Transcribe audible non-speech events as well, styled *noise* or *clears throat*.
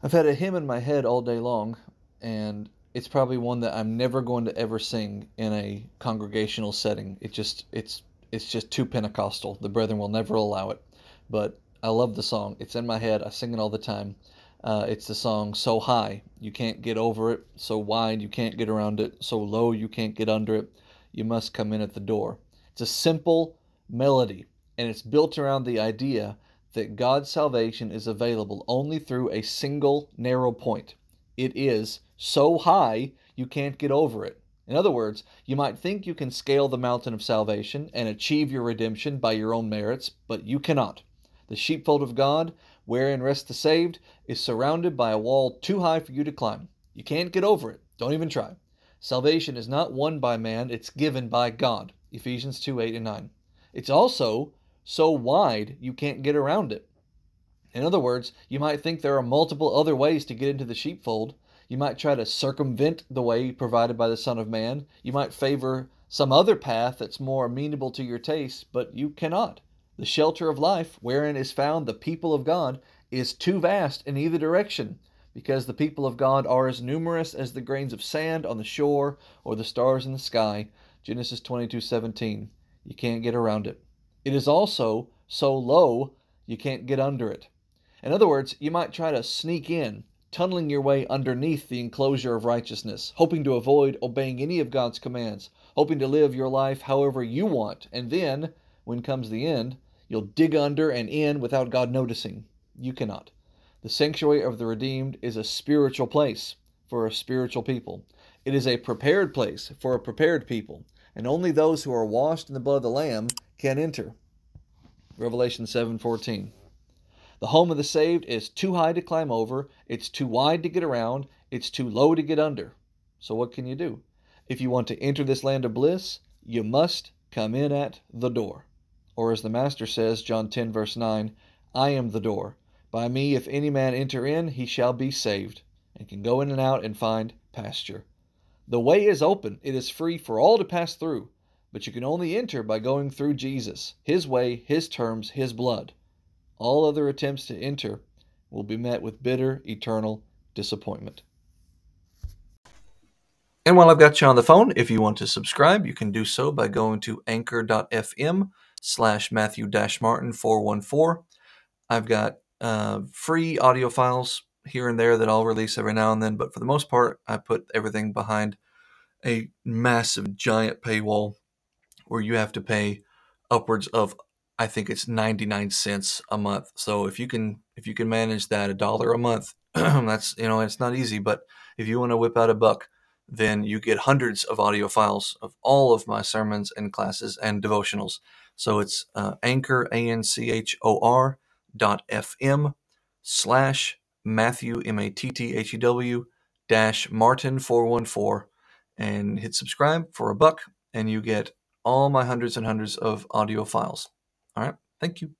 I've had a hymn in my head all day long, and it's probably one that I'm never going to ever sing in a congregational setting. It just it's it's just too Pentecostal. The brethren will never allow it. But I love the song. It's in my head. I sing it all the time. Uh, it's the song "So High You Can't Get Over It," "So Wide You Can't Get Around It," "So Low You Can't Get Under It." You must come in at the door. It's a simple melody, and it's built around the idea that God's salvation is available only through a single narrow point. It is so high you can't get over it. In other words, you might think you can scale the mountain of salvation and achieve your redemption by your own merits, but you cannot. The sheepfold of God, wherein rest the saved, is surrounded by a wall too high for you to climb. You can't get over it. Don't even try. Salvation is not won by man, it's given by God. Ephesians 2 8 and 9. It's also so wide you can't get around it. In other words, you might think there are multiple other ways to get into the sheepfold. You might try to circumvent the way provided by the Son of Man. You might favor some other path that's more amenable to your taste, but you cannot. The shelter of life, wherein is found the people of God, is too vast in either direction, because the people of God are as numerous as the grains of sand on the shore or the stars in the sky. Genesis 22:17. You can't get around it. It is also so low you can't get under it. In other words, you might try to sneak in, tunneling your way underneath the enclosure of righteousness, hoping to avoid obeying any of God's commands, hoping to live your life however you want, and then, when comes the end, you'll dig under and in without God noticing. You cannot. The sanctuary of the redeemed is a spiritual place for a spiritual people. It is a prepared place for a prepared people, and only those who are washed in the blood of the Lamb can enter. Revelation 7:14. The home of the saved is too high to climb over, it's too wide to get around, it's too low to get under. So what can you do? If you want to enter this land of bliss, you must come in at the door. Or as the master says, John 10 verse 9, I am the door. By me if any man enter in, he shall be saved, and can go in and out and find pasture. The way is open, it is free for all to pass through but you can only enter by going through Jesus, His way, His terms, His blood. All other attempts to enter will be met with bitter, eternal disappointment. And while I've got you on the phone, if you want to subscribe, you can do so by going to anchor.fm slash Matthew Martin 414. I've got uh, free audio files here and there that I'll release every now and then, but for the most part, I put everything behind a massive, giant paywall where you have to pay upwards of I think it's 99 cents a month. So if you can if you can manage that a dollar a month, *clears throat* that's you know, it's not easy, but if you want to whip out a buck, then you get hundreds of audio files of all of my sermons and classes and devotionals. So it's uh, anchor a n c h o r dot fm slash Matthew M A T T H E W dash Martin four one four and hit subscribe for a buck and you get all my hundreds and hundreds of audio files. All right. Thank you.